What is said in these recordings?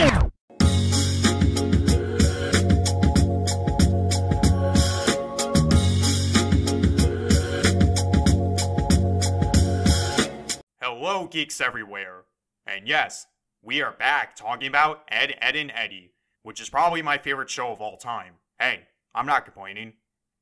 Hello, geeks everywhere. And yes, we are back talking about Ed, Ed, and Eddie, which is probably my favorite show of all time. Hey, I'm not complaining.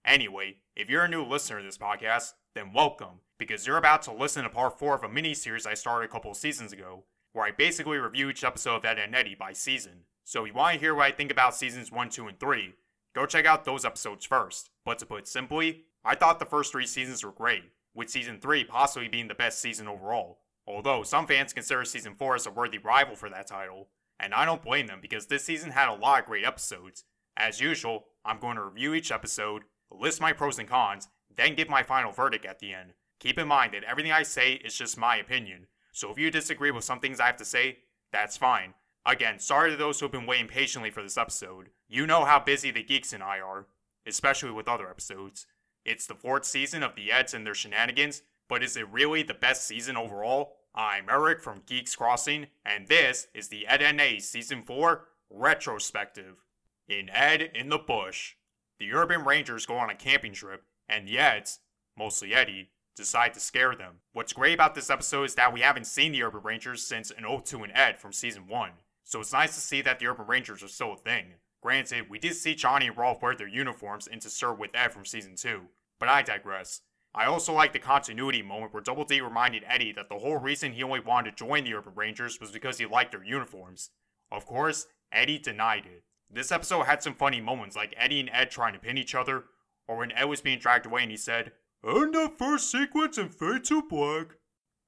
Anyway, if you're a new listener to this podcast, then welcome, because you're about to listen to part 4 of a mini series I started a couple seasons ago, where I basically review each episode of Ed and Eddie by season. So if you want to hear what I think about seasons 1, 2, and 3, go check out those episodes first. But to put it simply, I thought the first three seasons were great, with season 3 possibly being the best season overall. Although some fans consider season 4 as a worthy rival for that title, and I don't blame them because this season had a lot of great episodes. As usual, I'm going to review each episode, list my pros and cons, then give my final verdict at the end. Keep in mind that everything I say is just my opinion, so if you disagree with some things I have to say, that's fine. Again, sorry to those who have been waiting patiently for this episode. You know how busy the geeks and I are, especially with other episodes. It's the fourth season of the Eds and their shenanigans, but is it really the best season overall? I'm Eric from Geeks Crossing, and this is the Ed and Season 4 Retrospective. In Ed in the Bush, the Urban Rangers go on a camping trip, and the Eds, mostly Eddie, decide to scare them. What's great about this episode is that we haven't seen the Urban Rangers since an Ode to an Ed from Season 1, so it's nice to see that the Urban Rangers are still a thing. Granted, we did see Johnny and Rolf wear their uniforms into Sir with Ed from Season 2, but I digress. I also like the continuity moment where Double D reminded Eddie that the whole reason he only wanted to join the Urban Rangers was because he liked their uniforms. Of course, Eddie denied it. This episode had some funny moments like Eddie and Ed trying to pin each other, or when Ed was being dragged away and he said, And the first sequence in Fade to Black.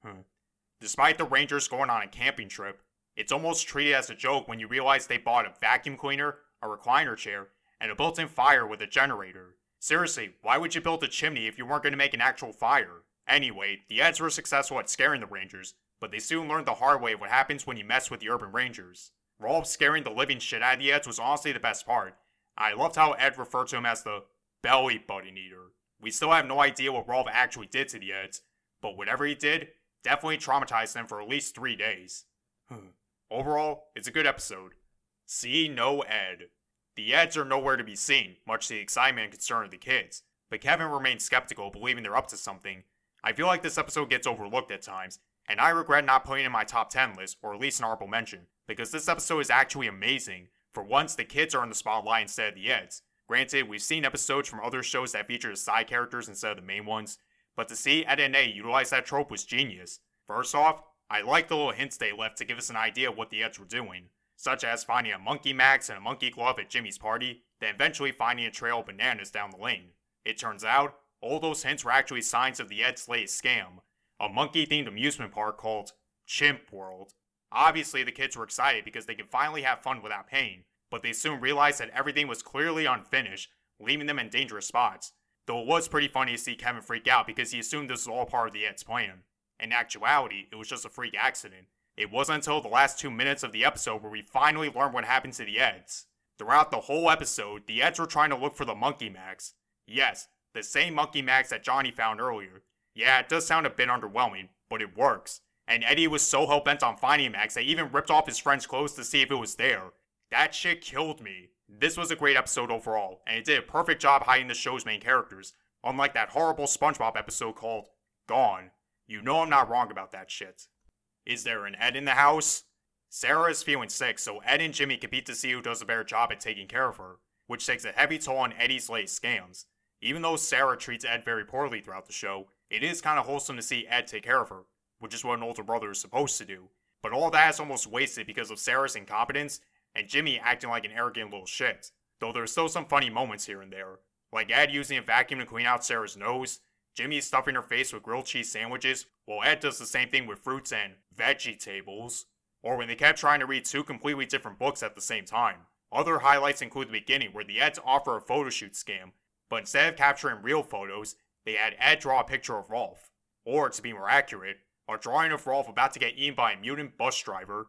Huh. Despite the Rangers going on a camping trip, it's almost treated as a joke when you realize they bought a vacuum cleaner, a recliner chair, and a built in fire with a generator. Seriously, why would you build a chimney if you weren't going to make an actual fire? Anyway, the Eds were successful at scaring the Rangers, but they soon learned the hard way what happens when you mess with the Urban Rangers. Rolf scaring the living shit out of the Eds was honestly the best part. I loved how Ed referred to him as the belly button eater. We still have no idea what Rolf actually did to the Eds, but whatever he did definitely traumatized them for at least three days. Hmm. Overall, it's a good episode. See no Ed. The Eds are nowhere to be seen, much to the excitement and concern of the kids, but Kevin remains skeptical, believing they're up to something. I feel like this episode gets overlooked at times, and I regret not putting it in my top 10 list, or at least an honorable mention, because this episode is actually amazing. For once, the kids are in the spotlight instead of the Eds. Granted, we've seen episodes from other shows that feature the side characters instead of the main ones, but to see Ed and A utilize that trope was genius. First off, I like the little hints they left to give us an idea of what the Eds were doing such as finding a monkey max and a monkey glove at Jimmy's party, then eventually finding a trail of bananas down the lane. It turns out, all those hints were actually signs of the Ed Slade scam, a monkey themed amusement park called Chimp World. Obviously, the kids were excited because they could finally have fun without pain, but they soon realized that everything was clearly unfinished, leaving them in dangerous spots. Though it was pretty funny to see Kevin freak out because he assumed this was all part of the Ed's plan. In actuality, it was just a freak accident, it wasn't until the last two minutes of the episode where we finally learned what happened to the Eds. Throughout the whole episode, the Eds were trying to look for the Monkey Max. Yes, the same Monkey Max that Johnny found earlier. Yeah, it does sound a bit underwhelming, but it works. And Eddie was so hell bent on finding Max that he even ripped off his friend's clothes to see if it was there. That shit killed me. This was a great episode overall, and it did a perfect job hiding the show's main characters, unlike that horrible SpongeBob episode called Gone. You know I'm not wrong about that shit. Is there an Ed in the house? Sarah is feeling sick, so Ed and Jimmy compete to see who does a better job at taking care of her, which takes a heavy toll on Eddie's late scams. Even though Sarah treats Ed very poorly throughout the show, it is kind of wholesome to see Ed take care of her, which is what an older brother is supposed to do. But all that is almost wasted because of Sarah's incompetence and Jimmy acting like an arrogant little shit. Though there's still some funny moments here and there, like Ed using a vacuum to clean out Sarah's nose, Jimmy stuffing her face with grilled cheese sandwiches, while Ed does the same thing with fruits and veggie tables. Or when they kept trying to read two completely different books at the same time. Other highlights include the beginning where the Eds offer a photoshoot scam, but instead of capturing real photos, they had Ed draw a picture of Rolf. Or, to be more accurate, a drawing of Rolf about to get eaten by a mutant bus driver.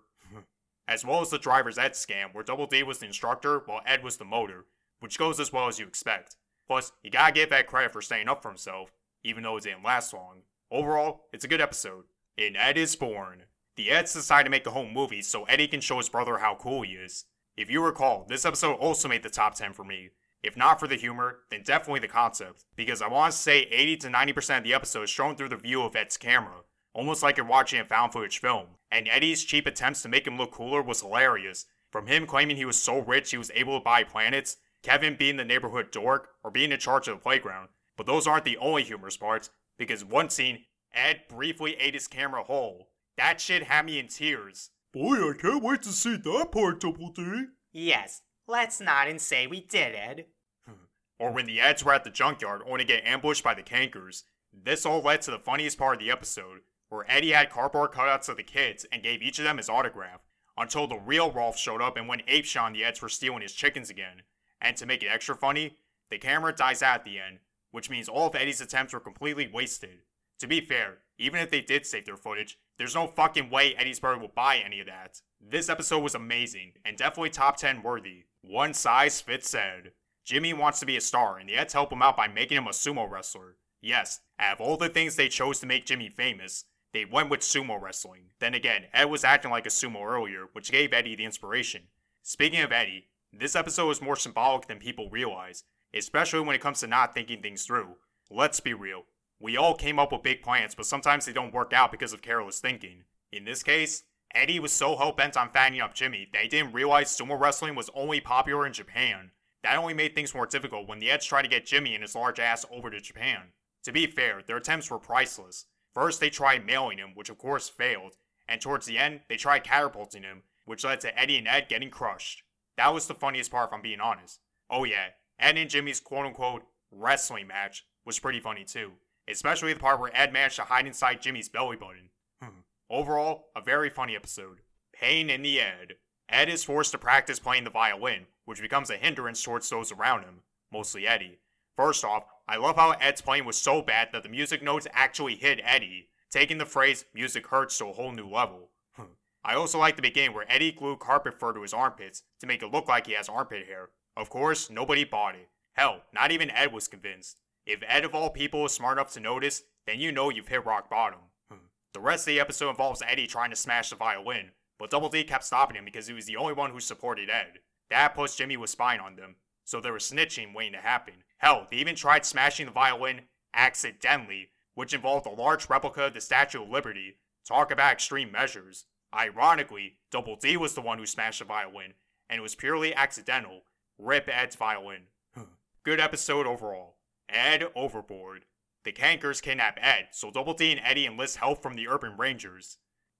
As well as the driver's ed scam, where Double D was the instructor while Ed was the motor, which goes as well as you expect. Plus, you gotta give Ed credit for staying up for himself, even though it didn't last long. Overall, it's a good episode. And Ed is born. The Eds decide to make a home movie so Eddie can show his brother how cool he is. If you recall, this episode also made the top 10 for me. If not for the humor, then definitely the concept, because I want to say 80 to 90% of the episode is shown through the view of Ed's camera, almost like you're watching a found footage film. And Eddie's cheap attempts to make him look cooler was hilarious. From him claiming he was so rich he was able to buy planets, Kevin being the neighborhood dork, or being in charge of the playground. But those aren't the only humorous parts, because one scene, Ed briefly ate his camera whole. That shit had me in tears. Boy, I can't wait to see that part, Double D. Yes, let's not and say we did, Ed. Hmm. or when the Eds were at the junkyard only to get ambushed by the Kankers. This all led to the funniest part of the episode, where Eddie had cardboard cutouts of the kids and gave each of them his autograph, until the real Rolf showed up and went apeshit on the Eds for stealing his chickens again. And to make it extra funny, the camera dies out at the end, which means all of Eddie's attempts were completely wasted. To be fair, even if they did save their footage, there's no fucking way Eddie's brother will buy any of that. This episode was amazing, and definitely top 10 worthy. One size fits Ed. Jimmy wants to be a star, and the Eds help him out by making him a sumo wrestler. Yes, out of all the things they chose to make Jimmy famous, they went with sumo wrestling. Then again, Ed was acting like a sumo earlier, which gave Eddie the inspiration. Speaking of Eddie, this episode is more symbolic than people realize, especially when it comes to not thinking things through. Let's be real. We all came up with big plans, but sometimes they don't work out because of careless thinking. In this case, Eddie was so hell bent on fattening up Jimmy that he didn't realize sumo wrestling was only popular in Japan. That only made things more difficult when the Eds tried to get Jimmy and his large ass over to Japan. To be fair, their attempts were priceless. First, they tried mailing him, which of course failed, and towards the end, they tried catapulting him, which led to Eddie and Ed getting crushed. That was the funniest part, if I'm being honest. Oh, yeah, Ed and Jimmy's quote unquote wrestling match was pretty funny too, especially the part where Ed managed to hide inside Jimmy's belly button. Hmm. Overall, a very funny episode. Pain in the Ed. Ed is forced to practice playing the violin, which becomes a hindrance towards those around him, mostly Eddie. First off, I love how Ed's playing was so bad that the music notes actually hit Eddie, taking the phrase music hurts to a whole new level. Hmm. I also like the beginning where Eddie glued carpet fur to his armpits to make it look like he has armpit hair. Of course, nobody bought it. Hell, not even Ed was convinced. If Ed of all people is smart enough to notice, then you know you've hit rock bottom. Hmm. the rest of the episode involves Eddie trying to smash the violin, but Double D kept stopping him because he was the only one who supported Ed. That plus Jimmy was spying on them, so there was snitching waiting to happen. Hell, they even tried smashing the violin accidentally, which involved a large replica of the Statue of Liberty. Talk about extreme measures. Ironically, Double D was the one who smashed the violin, and it was purely accidental. Rip Ed's violin. Good episode overall. Ed overboard. The Kankers kidnap Ed, so Double D and Eddie enlist help from the Urban Rangers.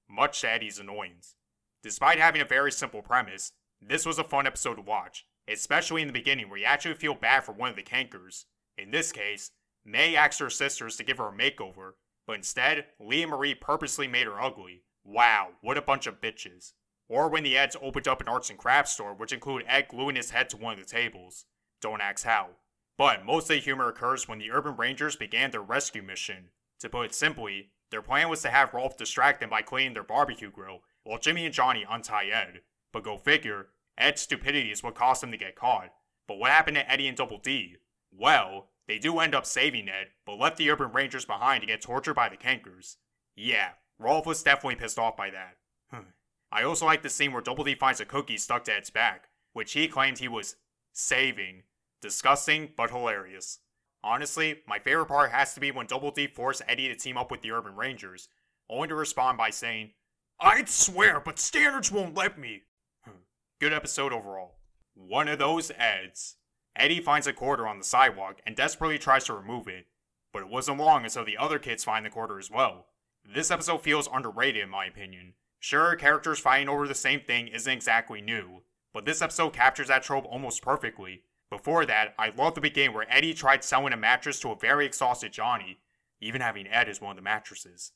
Much to Eddie's annoyance. Despite having a very simple premise, this was a fun episode to watch, especially in the beginning where you actually feel bad for one of the Kankers. In this case, May asked her sisters to give her a makeover, but instead, Lee and Marie purposely made her ugly. Wow, what a bunch of bitches. Or when the Eds opened up an arts and crafts store, which included Ed gluing his head to one of the tables. Don't ask how. But most of the humor occurs when the Urban Rangers began their rescue mission. To put it simply, their plan was to have Rolf distract them by cleaning their barbecue grill, while Jimmy and Johnny untie Ed. But go figure, Ed's stupidity is what caused him to get caught. But what happened to Eddie and Double D? Well, they do end up saving Ed, but left the Urban Rangers behind to get tortured by the Kankers. Yeah, Rolf was definitely pissed off by that. I also like the scene where Double D finds a cookie stuck to Ed's back, which he claimed he was saving. Disgusting, but hilarious. Honestly, my favorite part has to be when Double D forced Eddie to team up with the Urban Rangers, only to respond by saying, I'd swear, but standards won't let me. Good episode overall. One of those Eds. Eddie finds a quarter on the sidewalk and desperately tries to remove it, but it wasn't long until the other kids find the quarter as well. This episode feels underrated in my opinion. Sure, characters fighting over the same thing isn't exactly new, but this episode captures that trope almost perfectly. Before that, I love the beginning where Eddie tried selling a mattress to a very exhausted Johnny, even having Ed as one of the mattresses.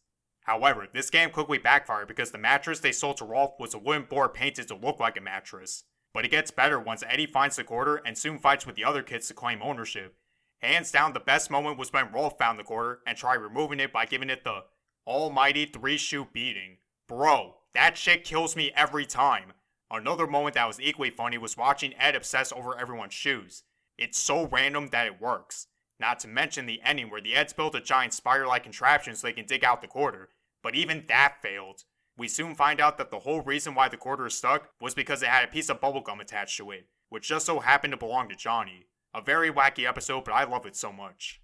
However, this game quickly backfired because the mattress they sold to Rolf was a wooden board painted to look like a mattress. But it gets better once Eddie finds the quarter and soon fights with the other kids to claim ownership. Hands down, the best moment was when Rolf found the quarter and tried removing it by giving it the almighty three shoe beating. Bro, that shit kills me every time. Another moment that was equally funny was watching Ed obsess over everyone's shoes. It's so random that it works. Not to mention the ending where the Eds built a giant spider like contraption so they can dig out the quarter, but even that failed. We soon find out that the whole reason why the quarter is stuck was because it had a piece of bubblegum attached to it, which just so happened to belong to Johnny. A very wacky episode, but I love it so much.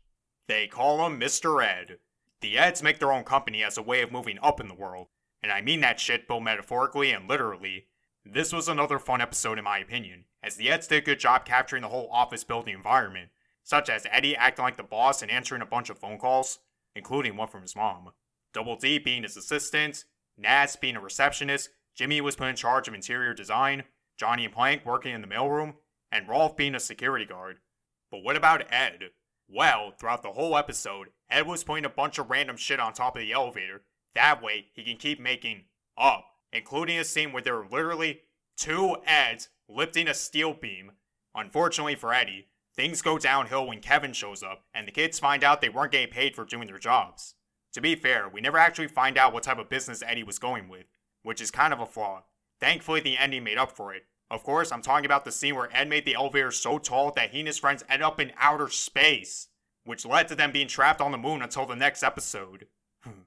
They call him Mr. Ed. The Eds make their own company as a way of moving up in the world, and I mean that shit both metaphorically and literally. This was another fun episode in my opinion, as the Eds did a good job capturing the whole office building environment, such as Eddie acting like the boss and answering a bunch of phone calls, including one from his mom, Double D being his assistant, Nazz being a receptionist, Jimmy was put in charge of interior design, Johnny and Plank working in the mailroom, and Rolf being a security guard. But what about Ed? Well, throughout the whole episode, Ed was putting a bunch of random shit on top of the elevator. That way, he can keep making up, including a scene where there were literally two Eds lifting a steel beam. Unfortunately for Eddie, things go downhill when Kevin shows up, and the kids find out they weren't getting paid for doing their jobs. To be fair, we never actually find out what type of business Eddie was going with, which is kind of a flaw. Thankfully, the ending made up for it. Of course, I'm talking about the scene where Ed made the elevator so tall that he and his friends end up in outer space, which led to them being trapped on the moon until the next episode. Hmm.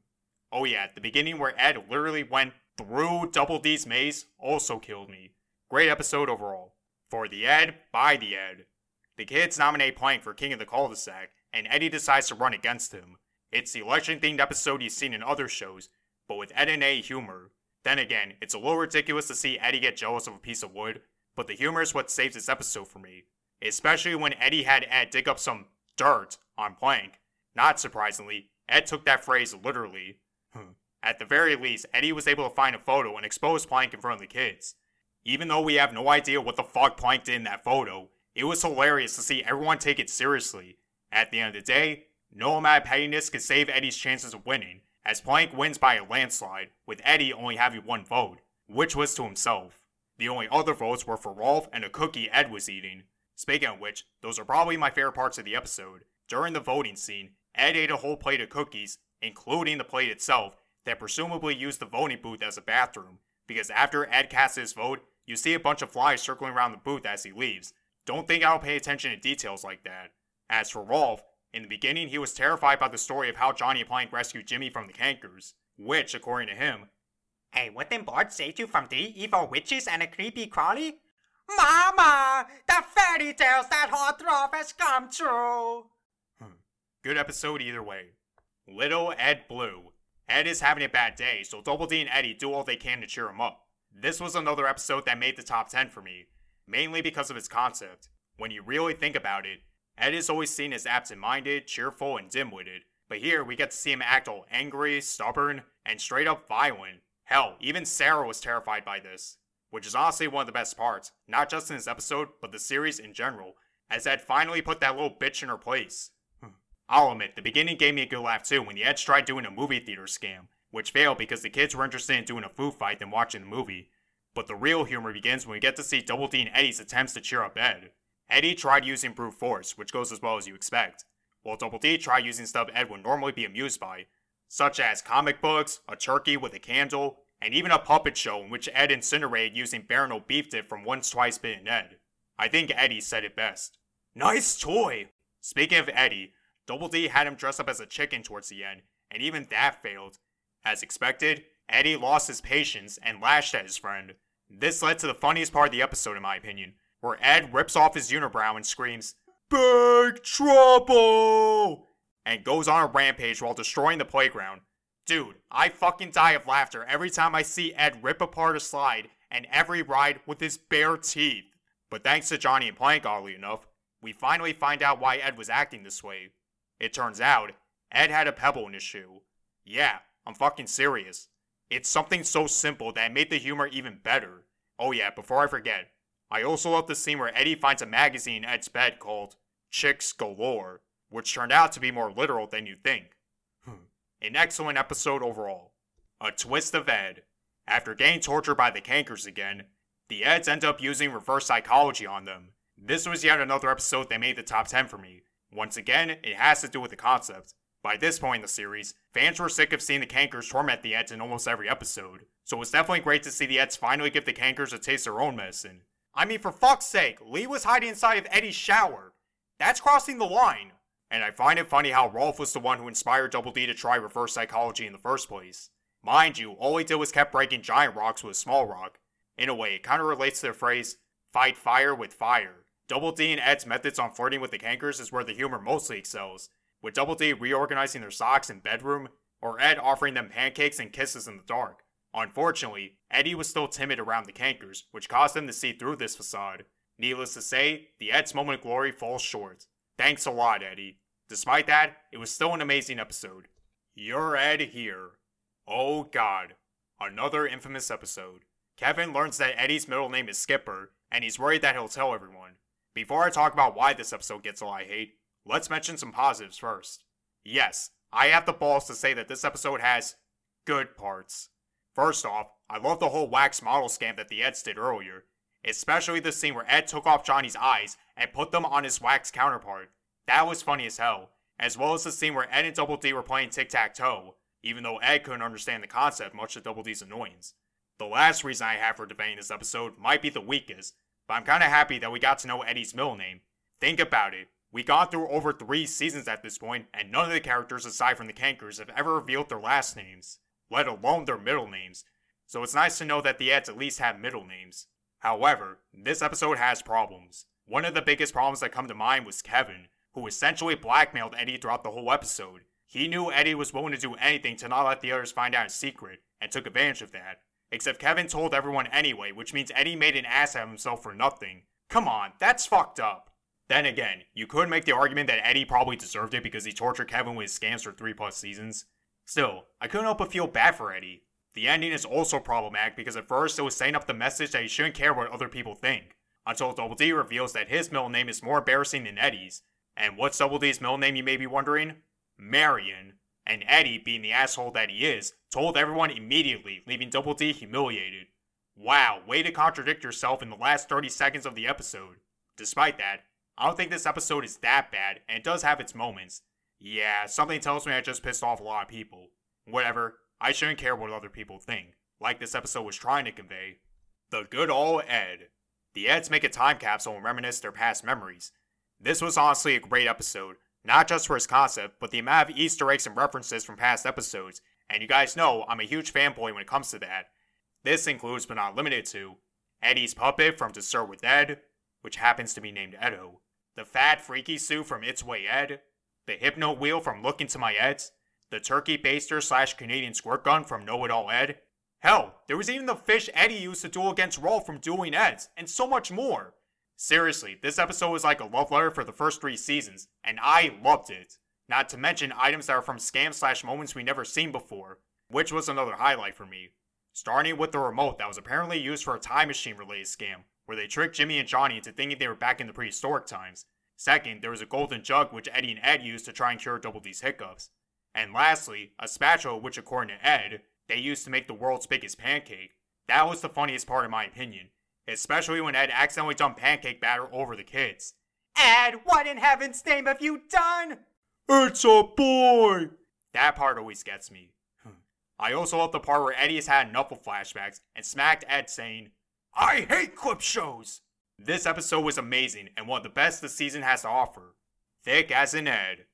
oh yeah, the beginning where Ed literally went through Double D's maze also killed me. Great episode overall. For the Ed, by the Ed. The kids nominate Plank for King of the Cul-de-sac, and Eddie decides to run against him. It's the election themed episode you've seen in other shows, but with Ed and A humor. Then again, it's a little ridiculous to see Eddie get jealous of a piece of wood, but the humor is what saves this episode for me. Especially when Eddie had Ed dig up some dirt on Plank. Not surprisingly, Ed took that phrase literally. Hmm. At the very least, Eddie was able to find a photo and expose Plank in front of the kids. Even though we have no idea what the fuck Plank did in that photo, it was hilarious to see everyone take it seriously. At the end of the day, no amount of pettiness can save Eddie's chances of winning, as Plank wins by a landslide, with Eddie only having one vote, which was to himself. The only other votes were for Rolf and a cookie Ed was eating. Speaking of which, those are probably my favorite parts of the episode. During the voting scene, Ed ate a whole plate of cookies, including the plate itself, that presumably used the voting booth as a bathroom, because after Ed casts his vote, you see a bunch of flies circling around the booth as he leaves. Don't think I'll pay attention to details like that. As for Rolf, in the beginning, he was terrified by the story of how Johnny Plank rescued Jimmy from the Kankers, which, according to him, Hey, what did Bart say to from three evil witches and a creepy crawly? Mama, the fairy tales that hot Rolf has come true. Hmm. Good episode either way. Little Ed Blue. Ed is having a bad day, so Double D and Eddie do all they can to cheer him up. This was another episode that made the top 10 for me, mainly because of its concept. When you really think about it, Ed is always seen as absent minded, cheerful, and dim witted, but here we get to see him act all angry, stubborn, and straight up violent. Hell, even Sarah was terrified by this, which is honestly one of the best parts, not just in this episode, but the series in general, as Ed finally put that little bitch in her place. Hmm. I'll admit, the beginning gave me a good laugh too when the Eds tried doing a movie theater scam, which failed because the kids were interested in doing a food fight than watching the movie. But the real humor begins when we get to see Double D and Eddie's attempts to cheer up Ed. Eddie tried using brute force, which goes as well as you expect, while Double D tried using stuff Ed would normally be amused by, such as comic books, a turkey with a candle, and even a puppet show in which Ed incinerated using Baron beef it from Once Twice Bitten Ed. I think Eddie said it best. Nice toy! Speaking of Eddie, Double D had him dress up as a chicken towards the end, and even that failed. As expected, Eddie lost his patience and lashed at his friend. This led to the funniest part of the episode, in my opinion, where Ed rips off his unibrow and screams, Big Trouble! and goes on a rampage while destroying the playground. Dude, I fucking die of laughter every time I see Ed rip apart a slide and every ride with his bare teeth. But thanks to Johnny and Plank, oddly enough, we finally find out why Ed was acting this way. It turns out, Ed had a pebble in his shoe. Yeah, I'm fucking serious. It's something so simple that made the humor even better. Oh yeah, before I forget, I also love the scene where Eddie finds a magazine in Ed's bed called Chicks Galore, which turned out to be more literal than you'd think. Hmm. An excellent episode overall. A twist of Ed. After getting tortured by the Kankers again, the Eds end up using reverse psychology on them. This was yet another episode that made the top 10 for me. Once again, it has to do with the concept. By this point in the series, fans were sick of seeing the Kankers torment the Eds in almost every episode, so it's definitely great to see the Eds finally give the Kankers a taste of their own medicine. I mean, for fuck's sake, Lee was hiding inside of Eddie's shower. That's crossing the line. And I find it funny how Rolf was the one who inspired Double D to try reverse psychology in the first place. Mind you, all he did was kept breaking giant rocks with a small rock. In a way, it kind of relates to the phrase, fight fire with fire. Double D and Ed's methods on flirting with the Kankers is where the humor mostly excels, with Double D reorganizing their socks and bedroom, or Ed offering them pancakes and kisses in the dark. Unfortunately, Eddie was still timid around the Kankers, which caused him to see through this facade. Needless to say, the Ed's moment of glory falls short. Thanks a lot, Eddie. Despite that, it was still an amazing episode. You're Ed here. Oh god. Another infamous episode. Kevin learns that Eddie's middle name is Skipper, and he's worried that he'll tell everyone. Before I talk about why this episode gets all I hate, let's mention some positives first. Yes, I have the balls to say that this episode has good parts. First off, I love the whole wax model scam that the Eds did earlier, especially the scene where Ed took off Johnny's eyes and put them on his wax counterpart. That was funny as hell, as well as the scene where Ed and Double D were playing tic tac toe, even though Ed couldn't understand the concept, much to Double D's annoyance. The last reason I have for defending this episode might be the weakest, but I'm kinda happy that we got to know Eddie's middle name. Think about it. We got through over three seasons at this point, and none of the characters aside from the Kankers have ever revealed their last names, let alone their middle names. So it's nice to know that the ads at least have middle names. However, this episode has problems. One of the biggest problems that come to mind was Kevin, who essentially blackmailed Eddie throughout the whole episode. He knew Eddie was willing to do anything to not let the others find out in secret, and took advantage of that. Except Kevin told everyone anyway, which means Eddie made an ass of himself for nothing. Come on, that's fucked up. Then again, you could make the argument that Eddie probably deserved it because he tortured Kevin with his scams for 3 plus seasons. Still, I couldn't help but feel bad for Eddie. The ending is also problematic because at first it was setting up the message that he shouldn't care what other people think, until Double D reveals that his middle name is more embarrassing than Eddie's. And what's Double D's middle name, you may be wondering? Marion. And Eddie, being the asshole that he is, told everyone immediately, leaving Double D humiliated. Wow, way to contradict yourself in the last 30 seconds of the episode. Despite that, I don't think this episode is that bad, and it does have its moments. Yeah, something tells me I just pissed off a lot of people. Whatever, I shouldn't care what other people think, like this episode was trying to convey. The good old Ed. The Eds make a time capsule and reminisce their past memories. This was honestly a great episode, not just for its concept, but the amount of Easter eggs and references from past episodes, and you guys know I'm a huge fanboy when it comes to that. This includes, but not limited to, Eddie's puppet from Start With Ed, which happens to be named Edo, the fat freaky suit from It's Way Ed, the hypno wheel from Look Into My Eds, the turkey baster slash Canadian squirt gun from Know It All Ed. Hell, there was even the fish Eddie used to duel against Rolf from Dueling Eds, and so much more. Seriously, this episode was like a love letter for the first three seasons, and I loved it. Not to mention items that are from scam slash moments we never seen before, which was another highlight for me. Starting with the remote that was apparently used for a time machine related scam, where they tricked Jimmy and Johnny into thinking they were back in the prehistoric times. Second, there was a golden jug which Eddie and Ed used to try and cure Double D's hiccups. And lastly, a spatula which, according to Ed, they used to make the world's biggest pancake. That was the funniest part in my opinion, especially when Ed accidentally dumped pancake batter over the kids. Ed, what in heaven's name have you done? It's a boy! That part always gets me. I also love the part where Eddie has had enough of flashbacks and smacked Ed saying, I hate clip shows! This episode was amazing and one of the best the season has to offer. Thick as an Ed.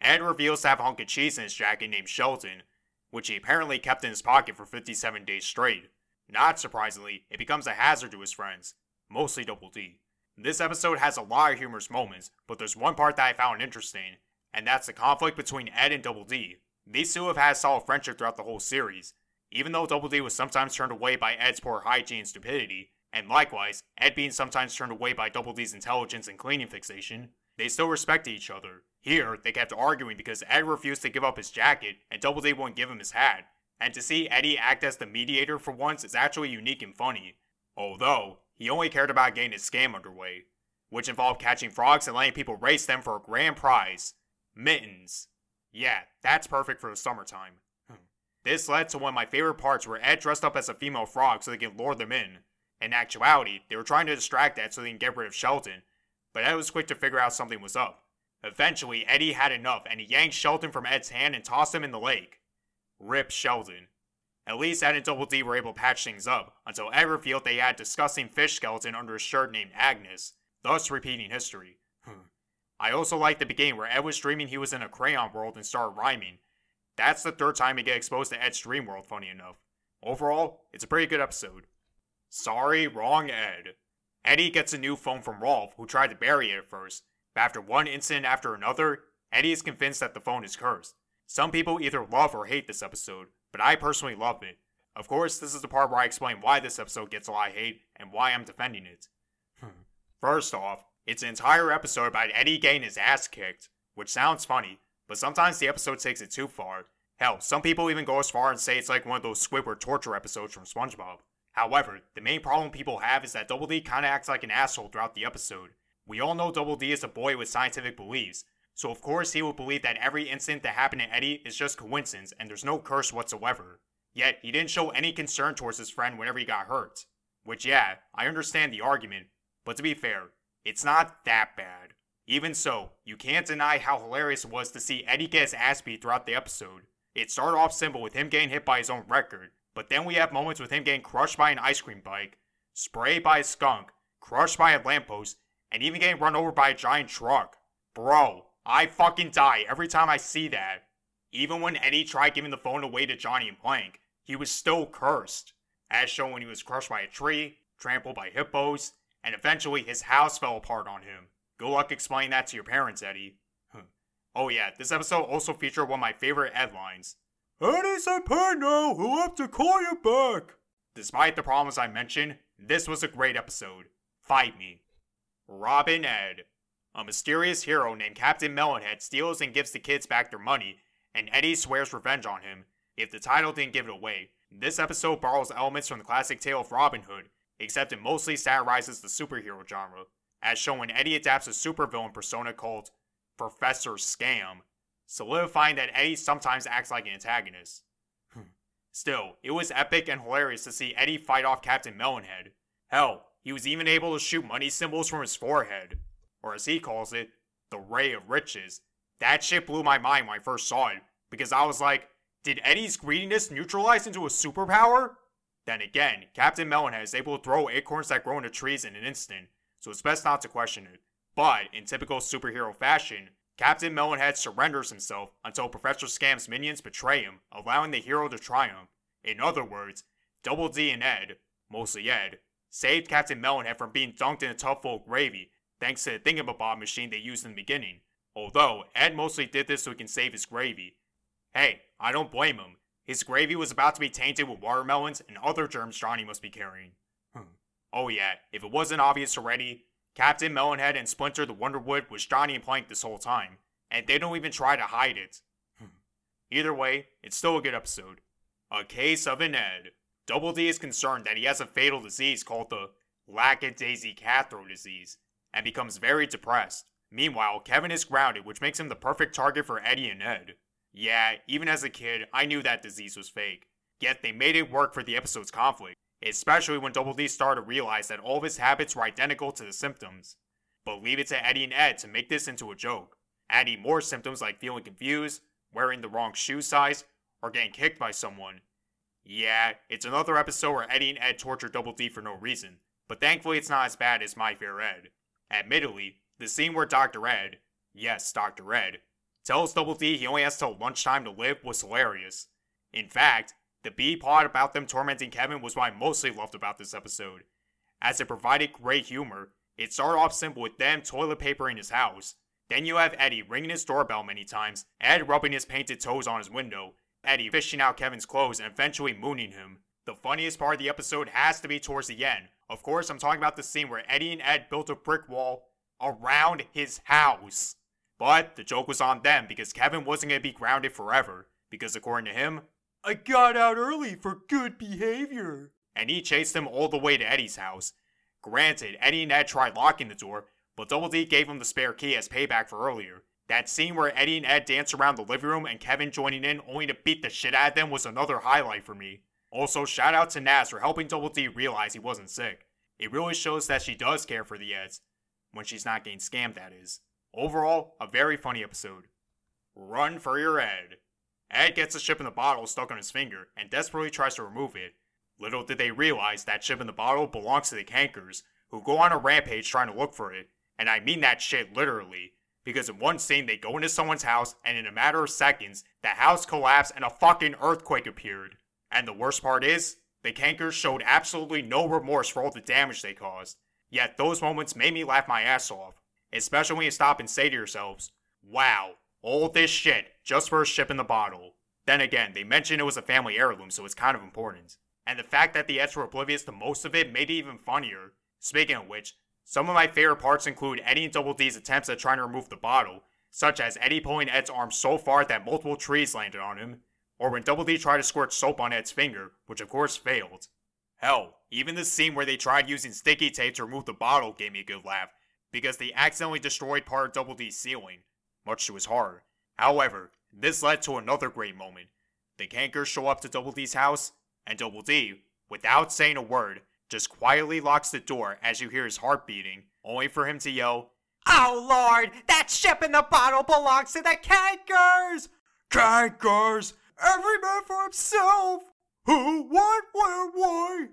Ed reveals to have a hunk of cheese in his jacket named Sheldon, which he apparently kept in his pocket for 57 days straight. Not surprisingly, it becomes a hazard to his friends, mostly Double D. This episode has a lot of humorous moments, but there's one part that I found interesting, and that's the conflict between Ed and Double D. These two have had solid friendship throughout the whole series, even though Double D was sometimes turned away by Ed's poor hygiene and stupidity, and likewise, Ed being sometimes turned away by Double D's intelligence and cleaning fixation, they still respected each other. Here, they kept arguing because Ed refused to give up his jacket and Double D wouldn't give him his hat. And to see Eddie act as the mediator for once is actually unique and funny. Although, he only cared about getting his scam underway, which involved catching frogs and letting people race them for a grand prize mittens. Yeah, that's perfect for the summertime. Hmm. this led to one of my favorite parts where Ed dressed up as a female frog so they could lure them in. In actuality, they were trying to distract Ed so they can get rid of Sheldon, but Ed was quick to figure out something was up. Eventually, Eddie had enough and he yanked Sheldon from Ed's hand and tossed him in the lake. Rip Sheldon. At least Ed and Double D were able to patch things up until Ed revealed they had a disgusting fish skeleton under his shirt named Agnes, thus repeating history. Hmm. I also liked the beginning where Ed was dreaming he was in a crayon world and started rhyming. that's the third time we get exposed to Ed's dream world, funny enough. Overall, it's a pretty good episode. Sorry, wrong Ed. Eddie gets a new phone from Rolf, who tried to bury it at first, but after one incident after another, Eddie is convinced that the phone is cursed. Some people either love or hate this episode, but I personally love it. Of course, this is the part where I explain why this episode gets a lot of hate and why I'm defending it. Hmm. First off, it's an entire episode about Eddie getting his ass kicked, which sounds funny, but sometimes the episode takes it too far. Hell, some people even go as far and say it's like one of those Squidward torture episodes from SpongeBob. However, the main problem people have is that Double D kinda acts like an asshole throughout the episode. We all know Double D is a boy with scientific beliefs, so of course he will believe that every incident that happened to Eddie is just coincidence and there's no curse whatsoever. Yet, he didn't show any concern towards his friend whenever he got hurt. Which, yeah, I understand the argument, but to be fair, it's not that bad. Even so, you can't deny how hilarious it was to see Eddie get his ass beat throughout the episode. It started off simple with him getting hit by his own record, but then we have moments with him getting crushed by an ice cream bike, sprayed by a skunk, crushed by a lamppost, and even getting run over by a giant truck. Bro, I fucking die every time I see that. Even when Eddie tried giving the phone away to Johnny and Plank, he was still cursed, as shown when he was crushed by a tree, trampled by hippos, and eventually his house fell apart on him. Good luck explaining that to your parents, Eddie. oh yeah, this episode also featured one of my favorite headlines. Eddie's in pain now. He'll have to call you back. Despite the problems I mentioned, this was a great episode. Fight me. Robbin' Ed. A mysterious hero named Captain Melonhead steals and gives the kids back their money, and Eddie swears revenge on him if the title didn't give it away. This episode borrows elements from the classic tale of Robin Hood, except it mostly satirizes the superhero genre, as shown when Eddie adapts a supervillain persona called Professor Scam, solidifying that Eddie sometimes acts like an antagonist. Hmm. Still, it was epic and hilarious to see Eddie fight off Captain Melonhead. Hell, he was even able to shoot money symbols from his forehead, or as he calls it, the Ray of Riches. That shit blew my mind when I first saw it, because I was like, did Eddie's greediness neutralize into a superpower? Then again, Captain Melonhead is able to throw acorns that grow into trees in an instant, so it's best not to question it. But, in typical superhero fashion, Captain Melonhead surrenders himself until Professor Scam's minions betray him, allowing the hero to triumph. In other words, Double D and Ed, mostly Ed, saved Captain Melonhead from being dunked in a tub full of gravy, thanks to the thingamabob machine they used in the beginning. Although, Ed mostly did this so he can save his gravy. Hey, I don't blame him. His gravy was about to be tainted with watermelons and other germs Johnny must be carrying. Hmm. oh yeah, if it wasn't obvious already, Captain Melonhead and Splinter the Wonderwood was Johnny and Plank this whole time, and they don't even try to hide it. Hmm. Either way, it's still a good episode. A case of an Ed. Double D is concerned that he has a fatal disease called the Lackadaisy-Cathro disease, and becomes very depressed. Meanwhile, Kevin is grounded, which makes him the perfect target for Eddie and Ed. Yeah, even as a kid, I knew that disease was fake. Yet they made it work for the episode's conflict, especially when Double D started to realize that all of his habits were identical to the symptoms. But leave it to Eddie and Ed to make this into a joke, adding more symptoms like feeling confused, wearing the wrong shoe size, or getting kicked by someone. Yeah, it's another episode where Eddie and Ed torture Double D for no reason, but thankfully it's not as bad as My Fair Ed. Admittedly, the scene where Dr. Ed, yes, Dr. Ed, tells Double D he only has till lunchtime to live was hilarious. In fact, the B part about them tormenting Kevin was what I mostly loved about this episode. As it provided great humor, it started off simple with them toilet papering his house. Then you have Eddie ringing his doorbell many times, Ed rubbing his painted toes on his window, Eddie fishing out Kevin's clothes and eventually mooning him. The funniest part of the episode has to be towards the end. Of course, I'm talking about the scene where Eddie and Ed built a brick wall around his house. But the joke was on them because Kevin wasn't going to be grounded forever. Because according to him, I got out early for good behavior. And he chased them all the way to Eddie's house. Granted, Eddie and Ed tried locking the door, but Double D gave him the spare key as payback for earlier. That scene where Eddie and Ed dance around the living room and Kevin joining in only to beat the shit out of them was another highlight for me. Also, shout out to Nazz for helping Double D realize he wasn't sick. It really shows that she does care for the Eds. When she's not getting scammed, that is. Overall, a very funny episode. Run for your Ed. Ed gets a chip in the bottle stuck on his finger and desperately tries to remove it. Little did they realize that chip in the bottle belongs to the Kankers, who go on a rampage trying to look for it. And I mean that shit literally. because in one scene they go into someone's house and in a matter of seconds, the house collapsed and a fucking earthquake appeared. And the worst part is, the Kankers showed absolutely no remorse for all the damage they caused. Yet those moments made me laugh my ass off, especially when you stop and say to yourselves, wow, all this shit just for a ship in the bottle. Then again, they mentioned it was a family heirloom, so it's kind of important. And the fact that the Eds were oblivious to most of it made it even funnier. Speaking of which, some of my favorite parts include Eddie and Double D's attempts at trying to remove the bottle, such as Eddie pulling Ed's arm so far that multiple trees landed on him, or when Double D tried to squirt soap on Ed's finger, which of course failed. Hell, even the scene where they tried using sticky tape to remove the bottle gave me a good laugh, because they accidentally destroyed part of Double D's ceiling, much to his horror. However, this led to another great moment. The Kankers show up to Double D's house, and Double D, without saying a word, just quietly locks the door as you hear his heart beating, only for him to yell, Oh lord, that ship in the bottle belongs to the Kankers! Kankers! Every man for himself! Who, what, where, why?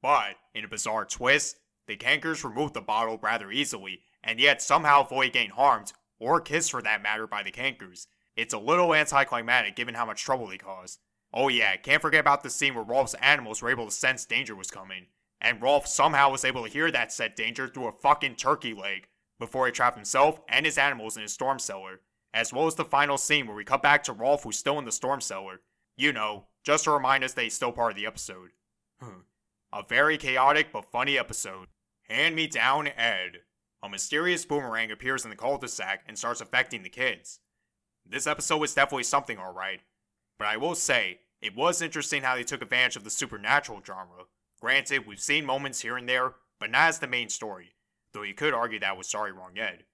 But, in a bizarre twist, the Kankers remove the bottle rather easily, and yet somehow avoid getting harmed, or kissed for that matter, by the Kankers. It's a little anticlimactic given how much trouble they caused. Oh yeah, can't forget about the scene where Rolf's animals were able to sense danger was coming, and Rolf somehow was able to hear that said danger through a fucking turkey leg, before he trapped himself and his animals in his storm cellar, as well as the final scene where we cut back to Rolf who's still in the storm cellar. You know, just to remind us that he's still part of the episode. Hmm. a very chaotic but funny episode. Hand me down, Ed. A mysterious boomerang appears in the cul-de-sac and starts affecting the kids. This episode was definitely something alright, but I will say, it was interesting how they took advantage of the supernatural genre. Granted, we've seen moments here and there, but not as the main story, though you could argue that was Sorry Wrong Ed.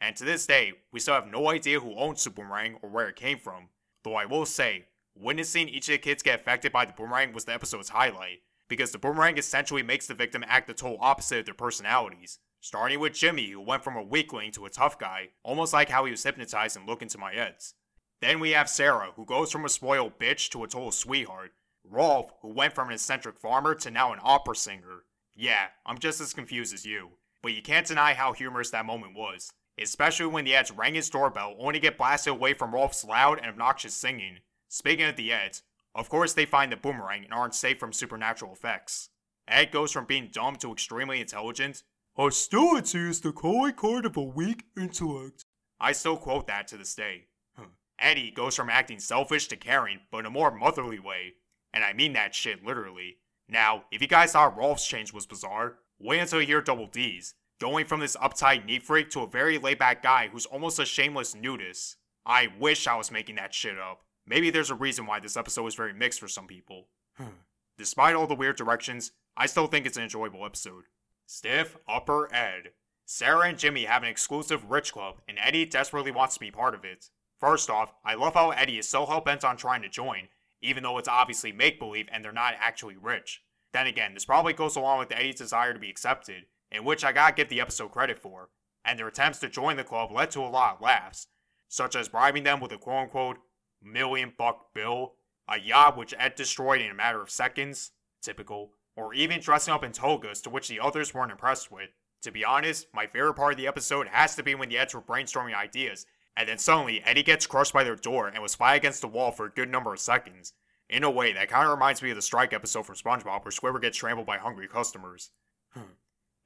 And to this day, we still have no idea who owns the boomerang or where it came from, though I will say, witnessing each of the kids get affected by the boomerang was the episode's highlight, because the boomerang essentially makes the victim act the total opposite of their personalities. Starting with Jimmy, who went from a weakling to a tough guy, almost like how he was hypnotized and looked into my Eds. Then we have Sarah, who goes from a spoiled bitch to a total sweetheart. Rolf, who went from an eccentric farmer to now an opera singer. Yeah, I'm just as confused as you. But you can't deny how humorous that moment was. Especially when the Eds rang his doorbell only to get blasted away from Rolf's loud and obnoxious singing. Speaking of the Eds, of course they find the boomerang and aren't safe from supernatural effects. Ed goes from being dumb to extremely intelligent. Hostility is the calling card of a weak intellect. I still quote that to this day. Eddie goes from acting selfish to caring, but in a more motherly way. And I mean that shit literally. Now, if you guys thought Rolf's change was bizarre, wait until you hear Double D's. Going from this uptight neat freak to a very laid back guy who's almost a shameless nudist. I wish I was making that shit up. Maybe there's a reason why this episode was very mixed for some people. Despite all the weird directions, I still think it's an enjoyable episode. Stiff Upper Ed. Sarah and Jimmy have an exclusive rich club, and Eddie desperately wants to be part of it. First off, I love how Eddie is so hell bent on trying to join, even though it's obviously make believe and they're not actually rich. Then again, this probably goes along with Eddie's desire to be accepted, in which I gotta give the episode credit for, and their attempts to join the club led to a lot of laughs, such as bribing them with a quote unquote million buck bill, a yacht which Ed destroyed in a matter of seconds, typical, or even dressing up in togas to which the others weren't impressed with. To be honest, my favorite part of the episode has to be when the Eds were brainstorming ideas, and then suddenly Eddie gets crushed by their door and was fight against the wall for a good number of seconds. In a way, that kind of reminds me of the strike episode from SpongeBob where Squidward gets trampled by hungry customers. Hmm.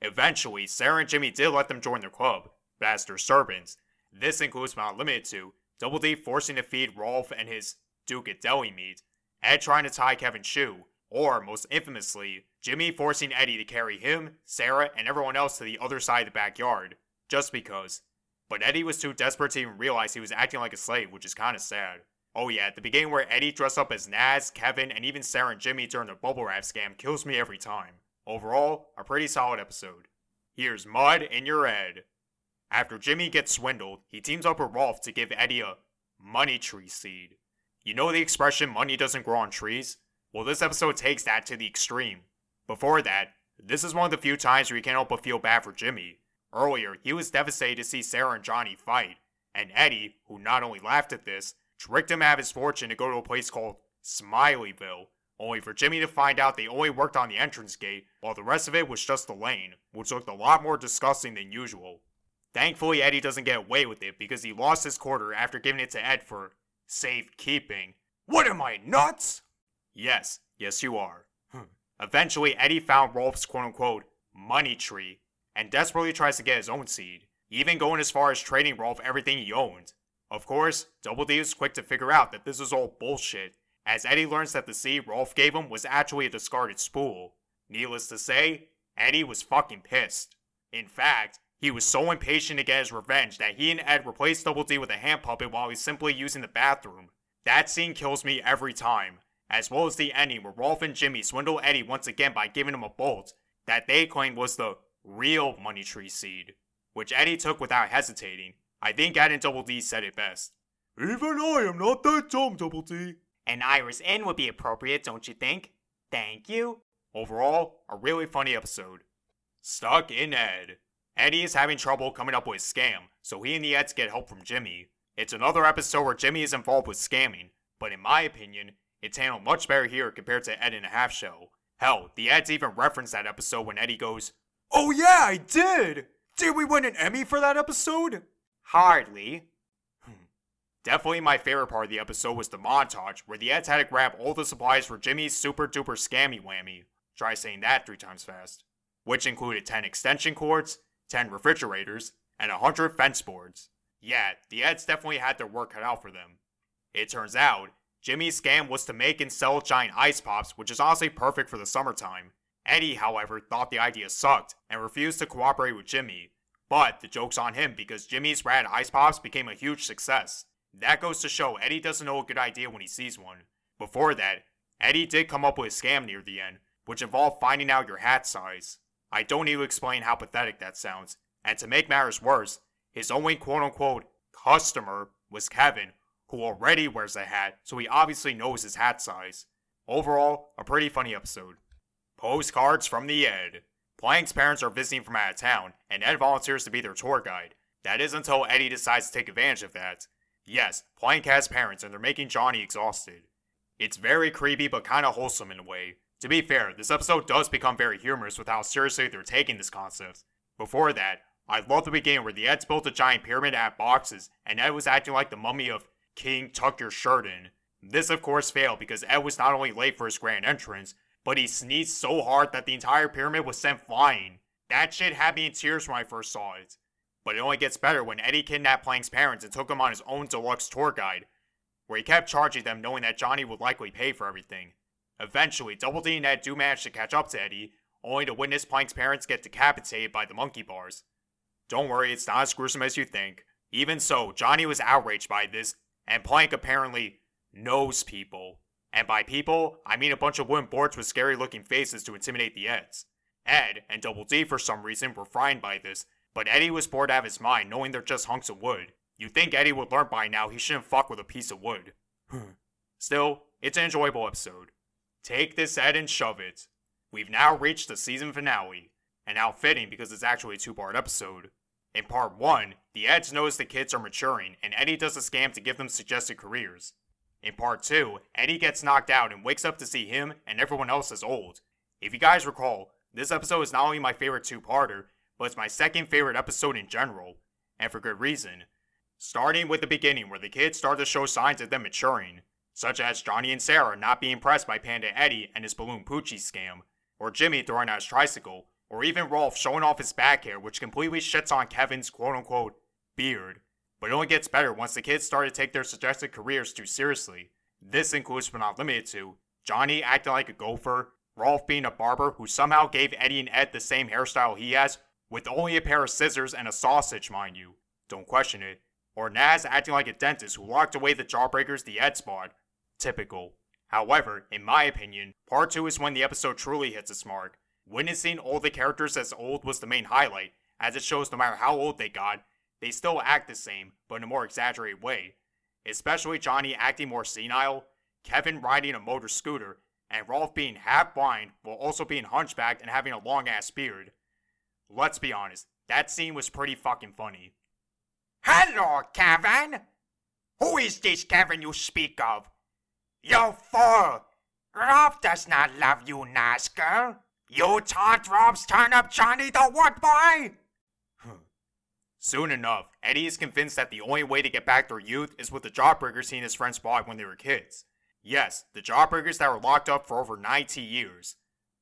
Eventually, Sarah and Jimmy did let them join their club, but as their servants. This includes but not limited to Double D forcing to feed Rolf and his Duke at deli meat, Ed trying to tie Kevin's shoe, or most infamously, Jimmy forcing Eddie to carry him, Sarah, and everyone else to the other side of the backyard, just because. But Eddie was too desperate to even realize he was acting like a slave, which is kinda sad. Oh yeah, the beginning where Eddie dressed up as Nazz, Kevin, and even Sarah and Jimmy during the bubble wrap scam kills me every time. Overall, a pretty solid episode. Here's Mud in your Ed. After Jimmy gets swindled, he teams up with Rolf to give Eddie a money tree seed. You know the expression money doesn't grow on trees? Well, this episode takes that to the extreme. Before that, this is one of the few times where you can't help but feel bad for Jimmy. Earlier, he was devastated to see Sarah and Johnny fight, and Eddie, who not only laughed at this, tricked him out of his fortune to go to a place called Smileyville, only for Jimmy to find out they only worked on the entrance gate, while the rest of it was just the lane, which looked a lot more disgusting than usual. Thankfully, Eddie doesn't get away with it because he lost his quarter after giving it to Ed for safekeeping. What am I, nuts? Yes, yes, you are. Hmm. Eventually, Eddie found Rolf's quote unquote money tree and desperately tries to get his own seed, even going as far as trading Rolf everything he owned. Of course, Double D is quick to figure out that this is all bullshit, as Eddie learns that the seed Rolf gave him was actually a discarded spool. Needless to say, Eddie was fucking pissed. In fact, he was so impatient to get his revenge that he and Ed replaced Double D with a hand puppet while he's simply using the bathroom. That scene kills me every time, as well as the ending where Rolf and Jimmy swindle Eddy once again by giving him a bolt that they claimed was the real Money Tree seed, which Eddy took without hesitating. I think and Double D said it best. Even I am not that dumb, Double D. An iris in would be appropriate, don't you think? Thank you. Overall, a really funny episode. Stuck in Ed. Eddy is having trouble coming up with a scam, so he and the Eds get help from Jimmy. It's another episode where Jimmy is involved with scamming, but in my opinion, it's handled much better here compared to Ed and a half show. Hell, the Eds even reference that episode when Eddy goes, Oh yeah, I did! Did we win an Emmy for that episode? Hardly. Hmm. Definitely my favorite part of the episode was the montage where the Eds had to grab all the supplies for Jimmy's super duper scammy whammy. Try saying that three times fast. Which included 10 extension cords, 10 refrigerators, and 100 fence boards. Yeah, the Eds definitely had their work cut out for them. It turns out, Jimmy's scam was to make and sell giant ice pops, which is honestly perfect for the summertime. Eddy, however, thought the idea sucked and refused to cooperate with Jimmy. But the joke's on him because Jimmy's rad ice pops became a huge success. That goes to show Eddy doesn't know a good idea when he sees one. Before that, Eddy did come up with a scam near the end, which involved finding out your hat size. I don't need to explain how pathetic that sounds, and to make matters worse, his only quote unquote customer was Kevin, who already wears a hat, so he obviously knows his hat size. Overall, a pretty funny episode. Postcards from the Ed. Plank's parents are visiting from out of town, and Ed volunteers to be their tour guide. That is until Eddy decides to take advantage of that. Yes, Plank has parents, and they're making Johnny exhausted. It's very creepy, but kinda wholesome in a way. To be fair, this episode does become very humorous with how seriously they're taking this concept. Before that, I love the beginning where the Eds built a giant pyramid out of boxes, and Ed was acting like the mummy of King Tuck Your Shirt In. This, of course, failed because Ed was not only late for his grand entrance, but he sneezed so hard that the entire pyramid was sent flying. That shit had me in tears when I first saw it. But it only gets better when Eddy kidnapped Plank's parents and took him on his own deluxe tour guide, where he kept charging them knowing that Johnny would likely pay for everything. Eventually, Double D and Ed do manage to catch up to Eddy, only to witness Plank's parents get decapitated by the monkey bars. Don't worry, it's not as gruesome as you think. Even so, Johnny was outraged by this, and Plank apparently knows people. And by people, I mean a bunch of wooden boards with scary looking faces to intimidate the Eds. Ed and Double D, for some reason, were frightened by this, but Eddy was bored out of his mind knowing they're just hunks of wood. You'd think Eddy would learn by now he shouldn't fuck with a piece of wood. Hmm. Still, it's an enjoyable episode. Take this Ed and shove it. We've now reached the season finale, and now fitting because it's actually a two part episode. In part 1, the Eds notice the kids are maturing, and Eddy does a scam to give them suggested careers. In part 2, Eddy gets knocked out and wakes up to see him and everyone else as old. If you guys recall, this episode is not only my favorite two parter, but it's my second favorite episode in general, and for good reason. Starting with the beginning where the kids start to show signs of them maturing, such as Johnny and Sarah not being impressed by Panda Eddy and his balloon Poochie scam, or Jimmy throwing out his tricycle, or even Rolf showing off his back hair, which completely shits on Kevin's quote unquote beard. But it only gets better once the kids start to take their suggested careers too seriously. This includes, but not limited to, Johnny acting like a gopher, Rolf being a barber who somehow gave Eddy and Ed the same hairstyle he has, with only a pair of scissors and a sausage, mind you. Don't question it. Or Nazz acting like a dentist who locked away the jawbreakers the Ed spot. Typical. However, in my opinion, part 2 is when the episode truly hits its mark. Witnessing all the characters as old was the main highlight, as it shows no matter how old they got, they still act the same, but in a more exaggerated way. Especially Johnny acting more senile, Kevin riding a motor scooter, and Rolf being half blind while also being hunchbacked and having a long ass beard. Let's be honest, that scene was pretty fucking funny. Hello, Kevin. Who is this Kevin you speak of? You fool! Rolf does not love you, girl. You Rolf's turn up Johnny the what boy? Soon enough, Eddy is convinced that the only way to get back their youth is with the Jawbreakers he and his friends bought when they were kids. Yes, the Jawbreakers that were locked up for over 90 years.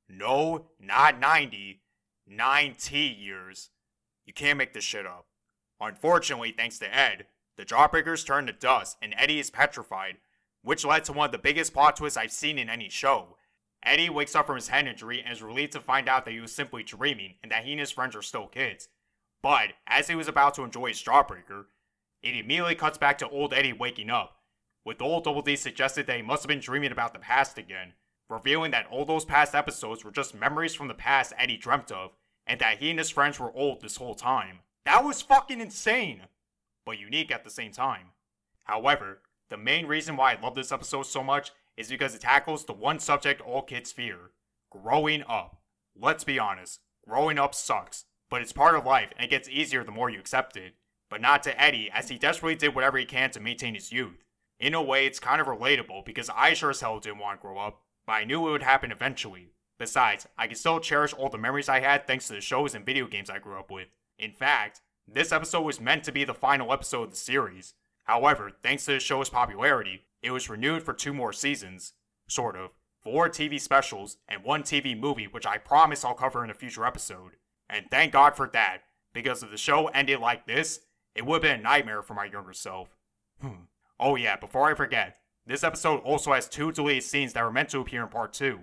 No, not 90, 90 years. You can't make this shit up. Unfortunately, thanks to Ed, the Jawbreakers turn to dust and Eddy is petrified, which led to one of the biggest plot twists I've seen in any show. Eddy wakes up from his head injury and is relieved to find out that he was simply dreaming and that he and his friends are still kids. But as he was about to enjoy his Jawbreaker, it immediately cuts back to old Eddy waking up, with old Double D suggested that he must have been dreaming about the past again, revealing that all those past episodes were just memories from the past Eddy dreamt of, and that he and his friends were old this whole time. That was fucking insane! But unique at the same time. However, the main reason why I love this episode so much is because it tackles the one subject all kids fear growing up. Let's be honest, growing up sucks, but it's part of life and it gets easier the more you accept it. But not to Eddy, as he desperately did whatever he can to maintain his youth. In a way, it's kind of relatable because I sure as hell didn't want to grow up, but I knew it would happen eventually. Besides, I can still cherish all the memories I had thanks to the shows and video games I grew up with. In fact, this episode was meant to be the final episode of the series. However, thanks to the show's popularity, it was renewed for two more seasons. Sort of. Four TV specials and one TV movie, which I promise I'll cover in a future episode. And thank God for that, because if the show ended like this, it would have been a nightmare for my younger self. Hmm. Oh yeah, before I forget, this episode also has two deleted scenes that were meant to appear in part 2.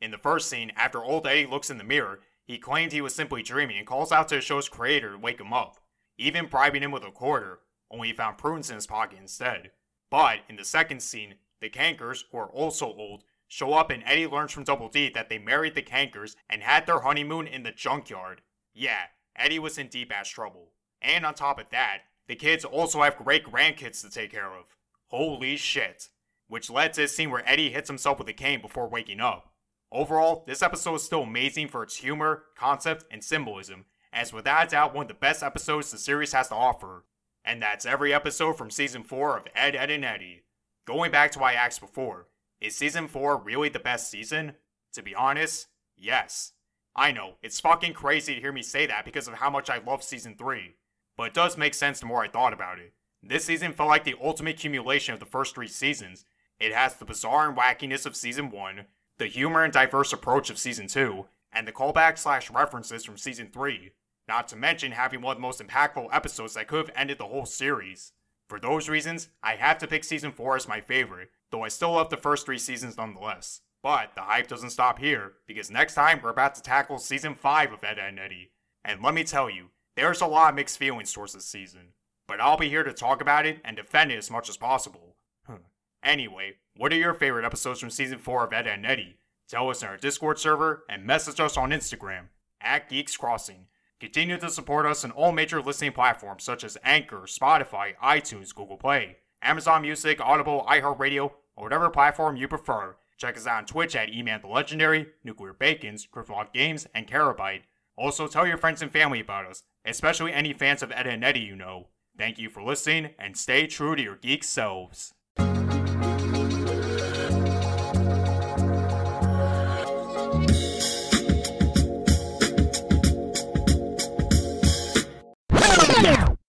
In the first scene, after old Eddy looks in the mirror, he claimed he was simply dreaming and calls out to the show's creator to wake him up, even bribing him with a quarter, only he found prunes in his pocket instead. But in the second scene, the Kankers, who are also old, show up and Eddy learns from Double D that they married the Kankers and had their honeymoon in the junkyard. Yeah, Eddy was in deep ass trouble. And on top of that, the kids also have great grandkids to take care of. Holy shit. Which led to a scene where Eddy hits himself with a cane before waking up. Overall, this episode is still amazing for its humor, concept, and symbolism, as without a doubt one of the best episodes the series has to offer. And that's every episode from season 4 of Ed, Edd, and Eddy. Going back to what I asked before, is season 4 really the best season? To be honest, yes. I know, it's fucking crazy to hear me say that because of how much I love season 3, but it does make sense the more I thought about it. This season felt like the ultimate accumulation of the first three seasons. It has the bizarre and wackiness of season 1, the humor and diverse approach of season 2, and the callback slash references from season 3. Not to mention having one of the most impactful episodes that could have ended the whole series. For those reasons, I have to pick season 4 as my favorite, though I still love the first three seasons nonetheless. But the hype doesn't stop here, because next time we're about to tackle season 5 of Ed and Eddy. And let me tell you, there's a lot of mixed feelings towards this season. But I'll be here to talk about it and defend it as much as possible. anyway, what are your favorite episodes from season 4 of Ed and Eddy? Tell us in our Discord server and message us on Instagram at Geeks Crossing. Continue to support us on all major listening platforms such as Anchor, Spotify, iTunes, Google Play, Amazon Music, Audible, iHeartRadio, or whatever platform you prefer. Check us out on Twitch at Eman the Legendary, Nuclear Bacons, Cryptlog Games, and Carabyte. Also, tell your friends and family about us, especially any fans of Ed and Eddy you know. Thank you for listening, and stay true to your geek selves.